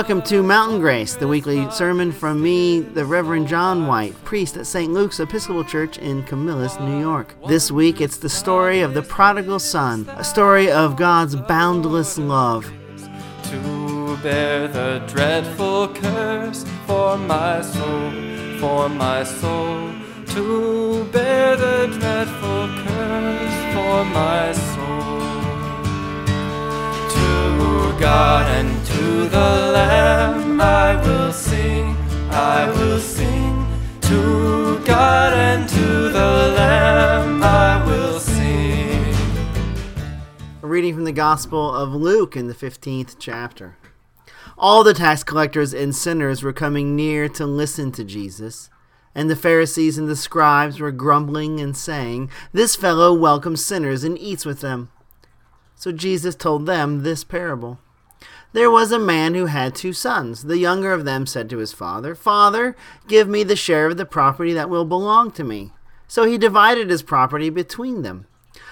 Welcome to Mountain Grace, the weekly sermon from me, the Reverend John White, priest at St. Luke's Episcopal Church in Camillus, New York. This week it's the story of the prodigal son, a story of God's boundless love. To bear the dreadful curse for my soul, for my soul. To bear the dreadful curse for my soul. To God and the Gospel of Luke in the 15th chapter. All the tax collectors and sinners were coming near to listen to Jesus. And the Pharisees and the scribes were grumbling and saying, This fellow welcomes sinners and eats with them. So Jesus told them this parable. There was a man who had two sons. The younger of them said to his father, Father, give me the share of the property that will belong to me. So he divided his property between them.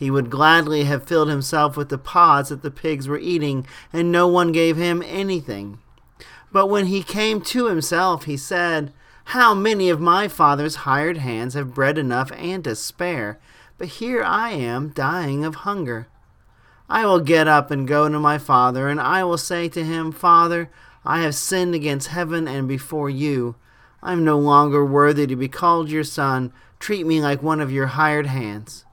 He would gladly have filled himself with the pods that the pigs were eating, and no one gave him anything. But when he came to himself, he said, How many of my father's hired hands have bread enough and to spare? But here I am dying of hunger. I will get up and go to my father, and I will say to him, Father, I have sinned against heaven and before you. I am no longer worthy to be called your son. Treat me like one of your hired hands.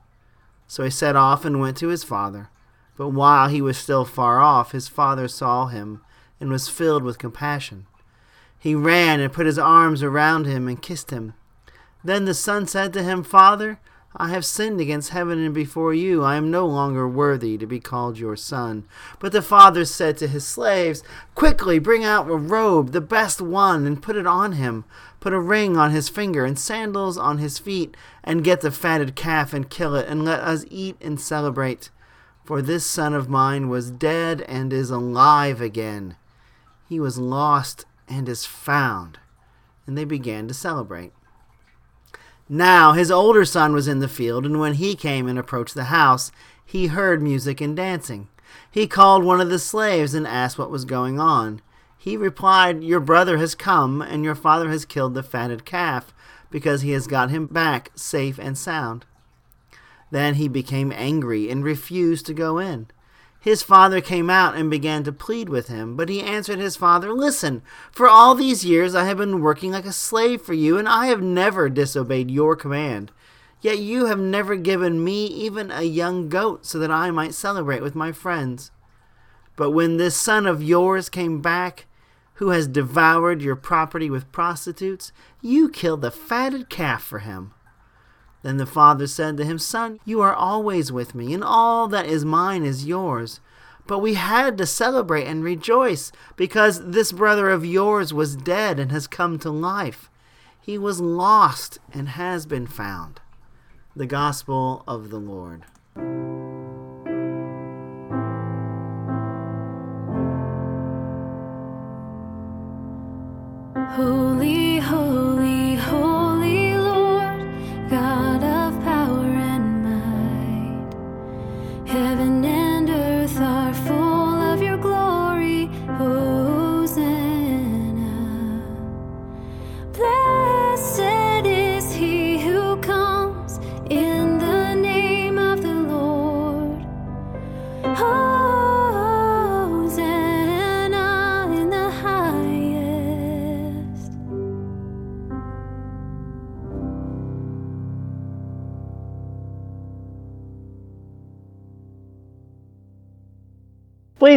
So he set off and went to his father. But while he was still far off, his father saw him and was filled with compassion. He ran and put his arms around him and kissed him. Then the son said to him, Father, I have sinned against heaven and before you. I am no longer worthy to be called your son. But the father said to his slaves, Quickly bring out a robe, the best one, and put it on him. Put a ring on his finger and sandals on his feet, and get the fatted calf and kill it, and let us eat and celebrate. For this son of mine was dead and is alive again. He was lost and is found. And they began to celebrate. Now his older son was in the field, and when he came and approached the house, he heard music and dancing. He called one of the slaves and asked what was going on. He replied, Your brother has come, and your father has killed the fatted calf, because he has got him back safe and sound. Then he became angry and refused to go in. His father came out and began to plead with him, but he answered his father, Listen, for all these years I have been working like a slave for you, and I have never disobeyed your command. Yet you have never given me even a young goat so that I might celebrate with my friends. But when this son of yours came back, who has devoured your property with prostitutes, you killed the fatted calf for him. Then the father said to him, Son, you are always with me, and all that is mine is yours. But we had to celebrate and rejoice, because this brother of yours was dead and has come to life. He was lost and has been found. The Gospel of the Lord.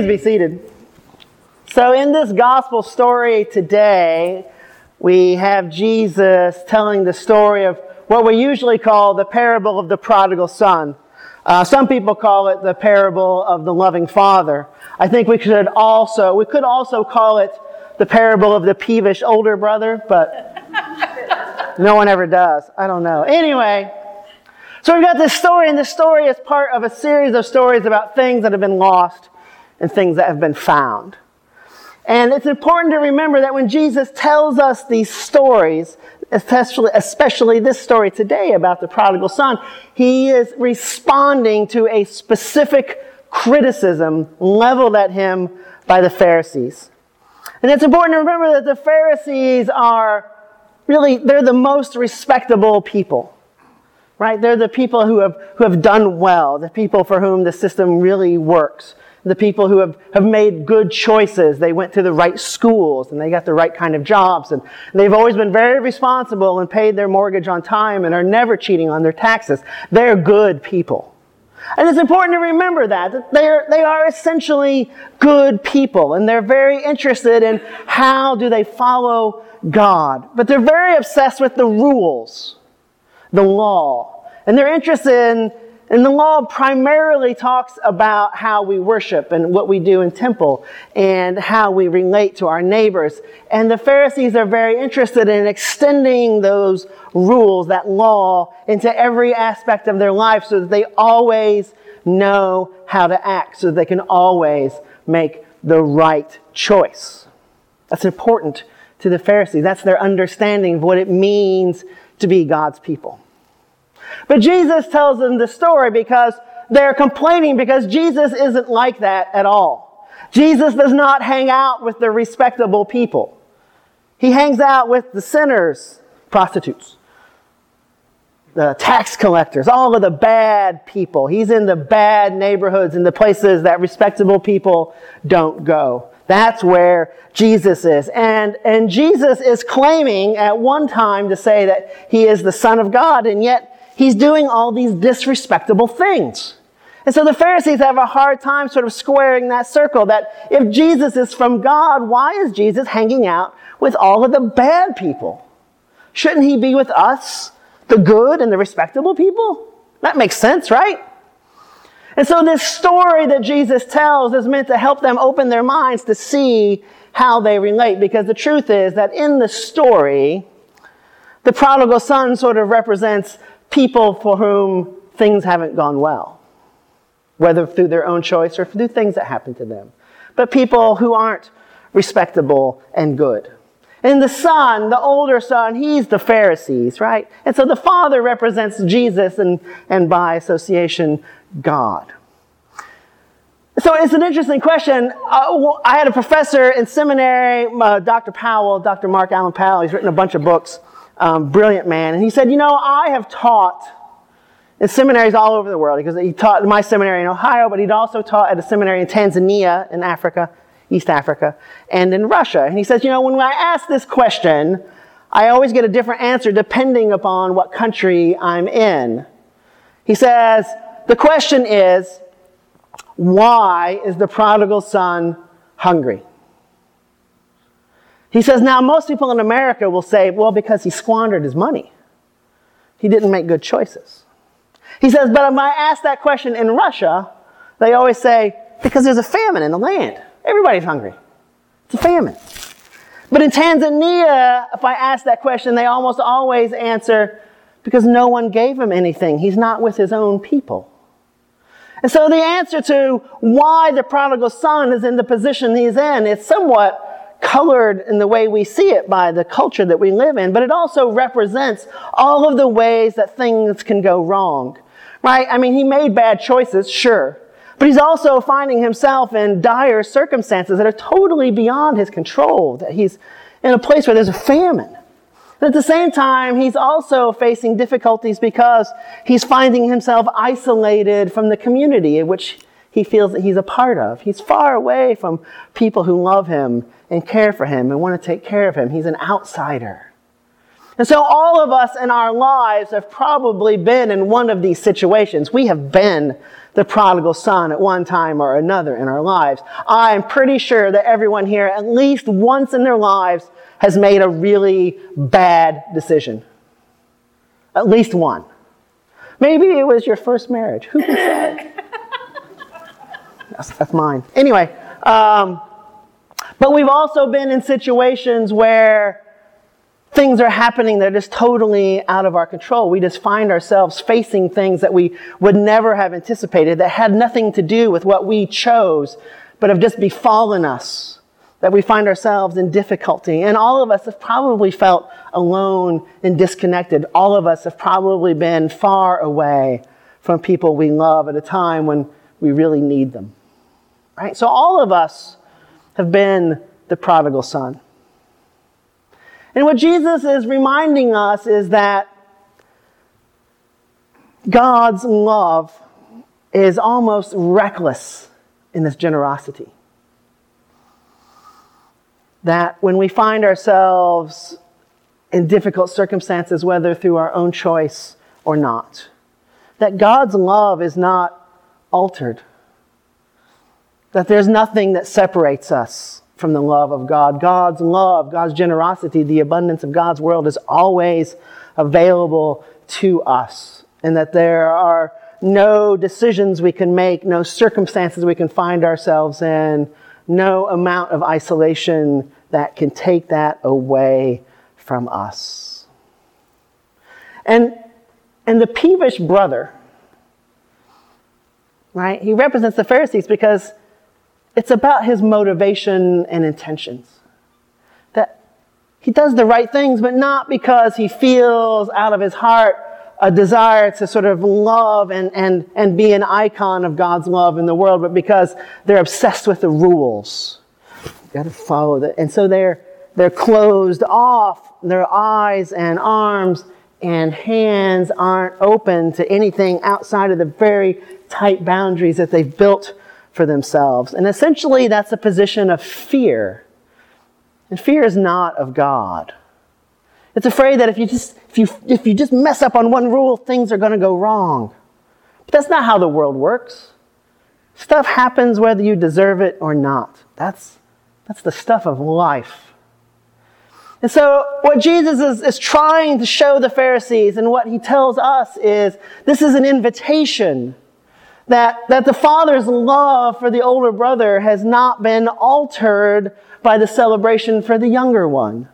Please be seated. So, in this gospel story today, we have Jesus telling the story of what we usually call the parable of the prodigal son. Uh, some people call it the parable of the loving father. I think we could also we could also call it the parable of the peevish older brother, but no one ever does. I don't know. Anyway, so we've got this story, and this story is part of a series of stories about things that have been lost and things that have been found. And it's important to remember that when Jesus tells us these stories, especially, especially this story today about the prodigal son, he is responding to a specific criticism leveled at him by the Pharisees. And it's important to remember that the Pharisees are really, they're the most respectable people right? They're the people who have, who have done well, the people for whom the system really works, the people who have, have made good choices. They went to the right schools and they got the right kind of jobs. And they've always been very responsible and paid their mortgage on time and are never cheating on their taxes. They're good people. And it's important to remember that, that they're, they are essentially good people and they're very interested in how do they follow God. But they're very obsessed with the rules the law. And they're interested in, and the law primarily talks about how we worship and what we do in temple and how we relate to our neighbors. And the Pharisees are very interested in extending those rules, that law, into every aspect of their life so that they always know how to act, so that they can always make the right choice. That's important to the Pharisees. That's their understanding of what it means to be God's people. But Jesus tells them the story because they're complaining because Jesus isn't like that at all. Jesus does not hang out with the respectable people. He hangs out with the sinners, prostitutes, the tax collectors, all of the bad people. He's in the bad neighborhoods and the places that respectable people don't go. That's where Jesus is. And, and Jesus is claiming at one time to say that he is the Son of God, and yet he's doing all these disrespectable things. And so the Pharisees have a hard time sort of squaring that circle that if Jesus is from God, why is Jesus hanging out with all of the bad people? Shouldn't he be with us, the good and the respectable people? That makes sense, right? And so this story that Jesus tells is meant to help them open their minds to see how they relate. Because the truth is that in the story, the prodigal son sort of represents people for whom things haven't gone well, whether through their own choice or through things that happen to them. But people who aren't respectable and good. And the son, the older son, he's the Pharisees, right? And so the father represents Jesus and, and by association, God. So it's an interesting question. Uh, I had a professor in seminary, uh, Dr. Powell, Dr. Mark Allen Powell. He's written a bunch of books, um, brilliant man. And he said, You know, I have taught in seminaries all over the world because he taught in my seminary in Ohio, but he'd also taught at a seminary in Tanzania, in Africa, East Africa, and in Russia. And he says, You know, when I ask this question, I always get a different answer depending upon what country I'm in. He says, the question is, why is the prodigal son hungry? He says, now most people in America will say, well, because he squandered his money. He didn't make good choices. He says, but if I ask that question in Russia, they always say, because there's a famine in the land. Everybody's hungry. It's a famine. But in Tanzania, if I ask that question, they almost always answer, because no one gave him anything. He's not with his own people. And so the answer to why the prodigal son is in the position he's in is somewhat colored in the way we see it by the culture that we live in, but it also represents all of the ways that things can go wrong. Right? I mean, he made bad choices, sure. But he's also finding himself in dire circumstances that are totally beyond his control, that he's in a place where there's a famine. But at the same time, he's also facing difficulties because he's finding himself isolated from the community in which he feels that he's a part of. He's far away from people who love him and care for him and want to take care of him. He's an outsider. And so, all of us in our lives have probably been in one of these situations. We have been the prodigal son at one time or another in our lives. I am pretty sure that everyone here, at least once in their lives, has made a really bad decision. At least one. Maybe it was your first marriage. Who can say? that's, that's mine. Anyway, um, but we've also been in situations where things are happening that are just totally out of our control. We just find ourselves facing things that we would never have anticipated that had nothing to do with what we chose, but have just befallen us. That we find ourselves in difficulty. And all of us have probably felt alone and disconnected. All of us have probably been far away from people we love at a time when we really need them. Right? So all of us have been the prodigal son. And what Jesus is reminding us is that God's love is almost reckless in this generosity. That when we find ourselves in difficult circumstances, whether through our own choice or not, that God's love is not altered. That there's nothing that separates us from the love of God. God's love, God's generosity, the abundance of God's world is always available to us. And that there are no decisions we can make, no circumstances we can find ourselves in, no amount of isolation that can take that away from us. And, and the peevish brother, right, he represents the Pharisees because it's about his motivation and intentions. That he does the right things, but not because he feels out of his heart a desire to sort of love and, and, and be an icon of God's love in the world, but because they're obsessed with the rules. You've got to follow that. And so they're, they're closed off. Their eyes and arms and hands aren't open to anything outside of the very tight boundaries that they've built for themselves. And essentially, that's a position of fear. And fear is not of God. It's afraid that if you just, if you, if you just mess up on one rule, things are going to go wrong. But that's not how the world works. Stuff happens whether you deserve it or not. That's, that's the stuff of life. And so, what Jesus is, is trying to show the Pharisees and what he tells us is this is an invitation that, that the father's love for the older brother has not been altered by the celebration for the younger one.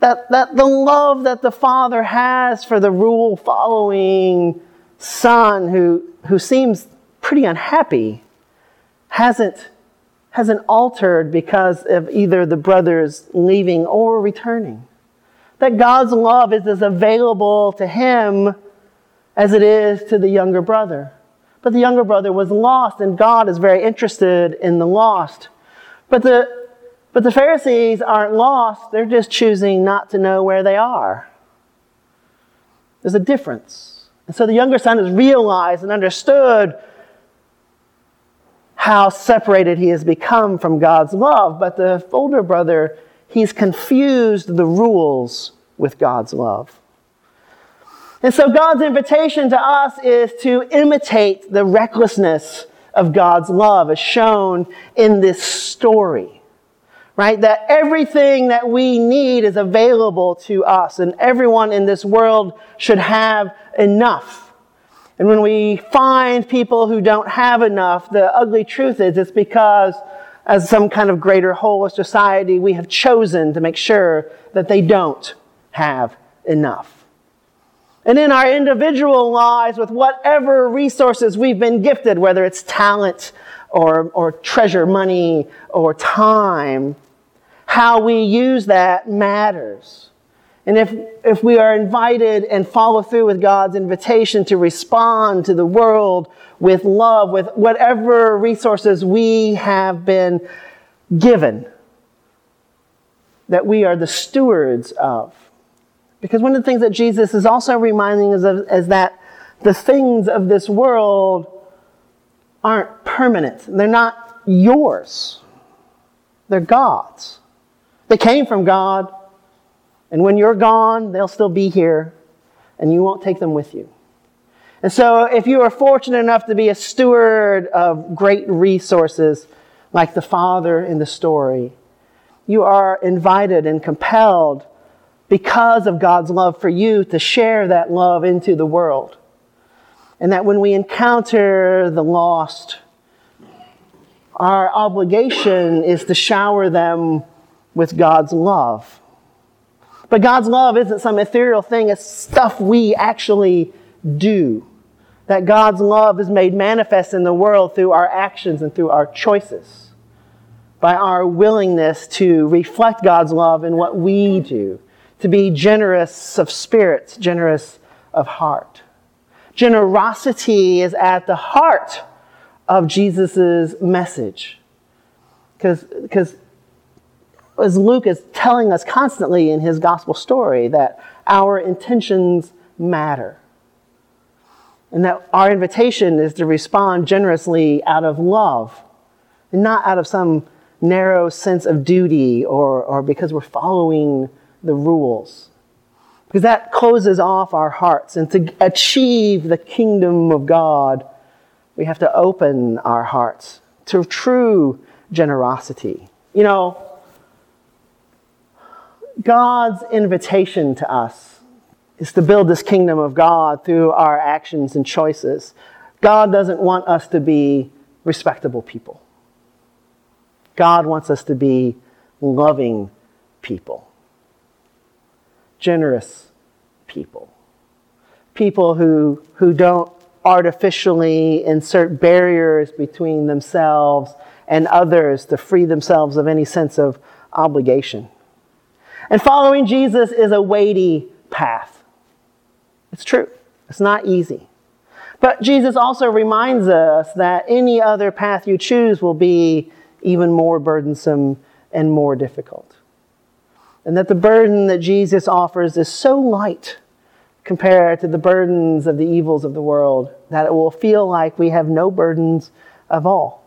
That, that the love that the father has for the rule following son who, who seems pretty unhappy hasn't, hasn't altered because of either the brothers leaving or returning. That God's love is as available to him as it is to the younger brother. But the younger brother was lost, and God is very interested in the lost. But the, but the Pharisees aren't lost, they're just choosing not to know where they are. There's a difference. And so the younger son has realized and understood how separated he has become from God's love. But the older brother, he's confused the rules with God's love. And so God's invitation to us is to imitate the recklessness of God's love as shown in this story. Right? That everything that we need is available to us and everyone in this world should have enough. And when we find people who don't have enough, the ugly truth is it's because as some kind of greater whole of society, we have chosen to make sure that they don't have enough. And in our individual lives, with whatever resources we've been gifted, whether it's talent or, or treasure, money, or time, how we use that matters. And if, if we are invited and follow through with God's invitation to respond to the world with love, with whatever resources we have been given, that we are the stewards of, because one of the things that Jesus is also reminding us of is that the things of this world aren't permanent. They're not yours. They're God's. They came from God, and when you're gone, they'll still be here, and you won't take them with you. And so, if you are fortunate enough to be a steward of great resources, like the father in the story, you are invited and compelled because of God's love for you to share that love into the world. And that when we encounter the lost, our obligation is to shower them with God's love. But God's love isn't some ethereal thing, it's stuff we actually do. That God's love is made manifest in the world through our actions and through our choices, by our willingness to reflect God's love in what we do, to be generous of spirit, generous of heart. Generosity is at the heart of Jesus' message. Because as Luke is telling us constantly in his gospel story, that our intentions matter. And that our invitation is to respond generously out of love and not out of some narrow sense of duty or, or because we're following the rules. Because that closes off our hearts. And to achieve the kingdom of God, we have to open our hearts to true generosity. You know, God's invitation to us is to build this kingdom of God through our actions and choices. God doesn't want us to be respectable people. God wants us to be loving people, generous people, people who, who don't artificially insert barriers between themselves and others to free themselves of any sense of obligation. And following Jesus is a weighty path. It's true, it's not easy. But Jesus also reminds us that any other path you choose will be even more burdensome and more difficult. And that the burden that Jesus offers is so light compared to the burdens of the evils of the world that it will feel like we have no burdens of all.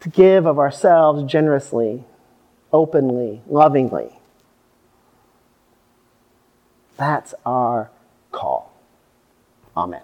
To give of ourselves generously openly, lovingly. That's our call. Amen.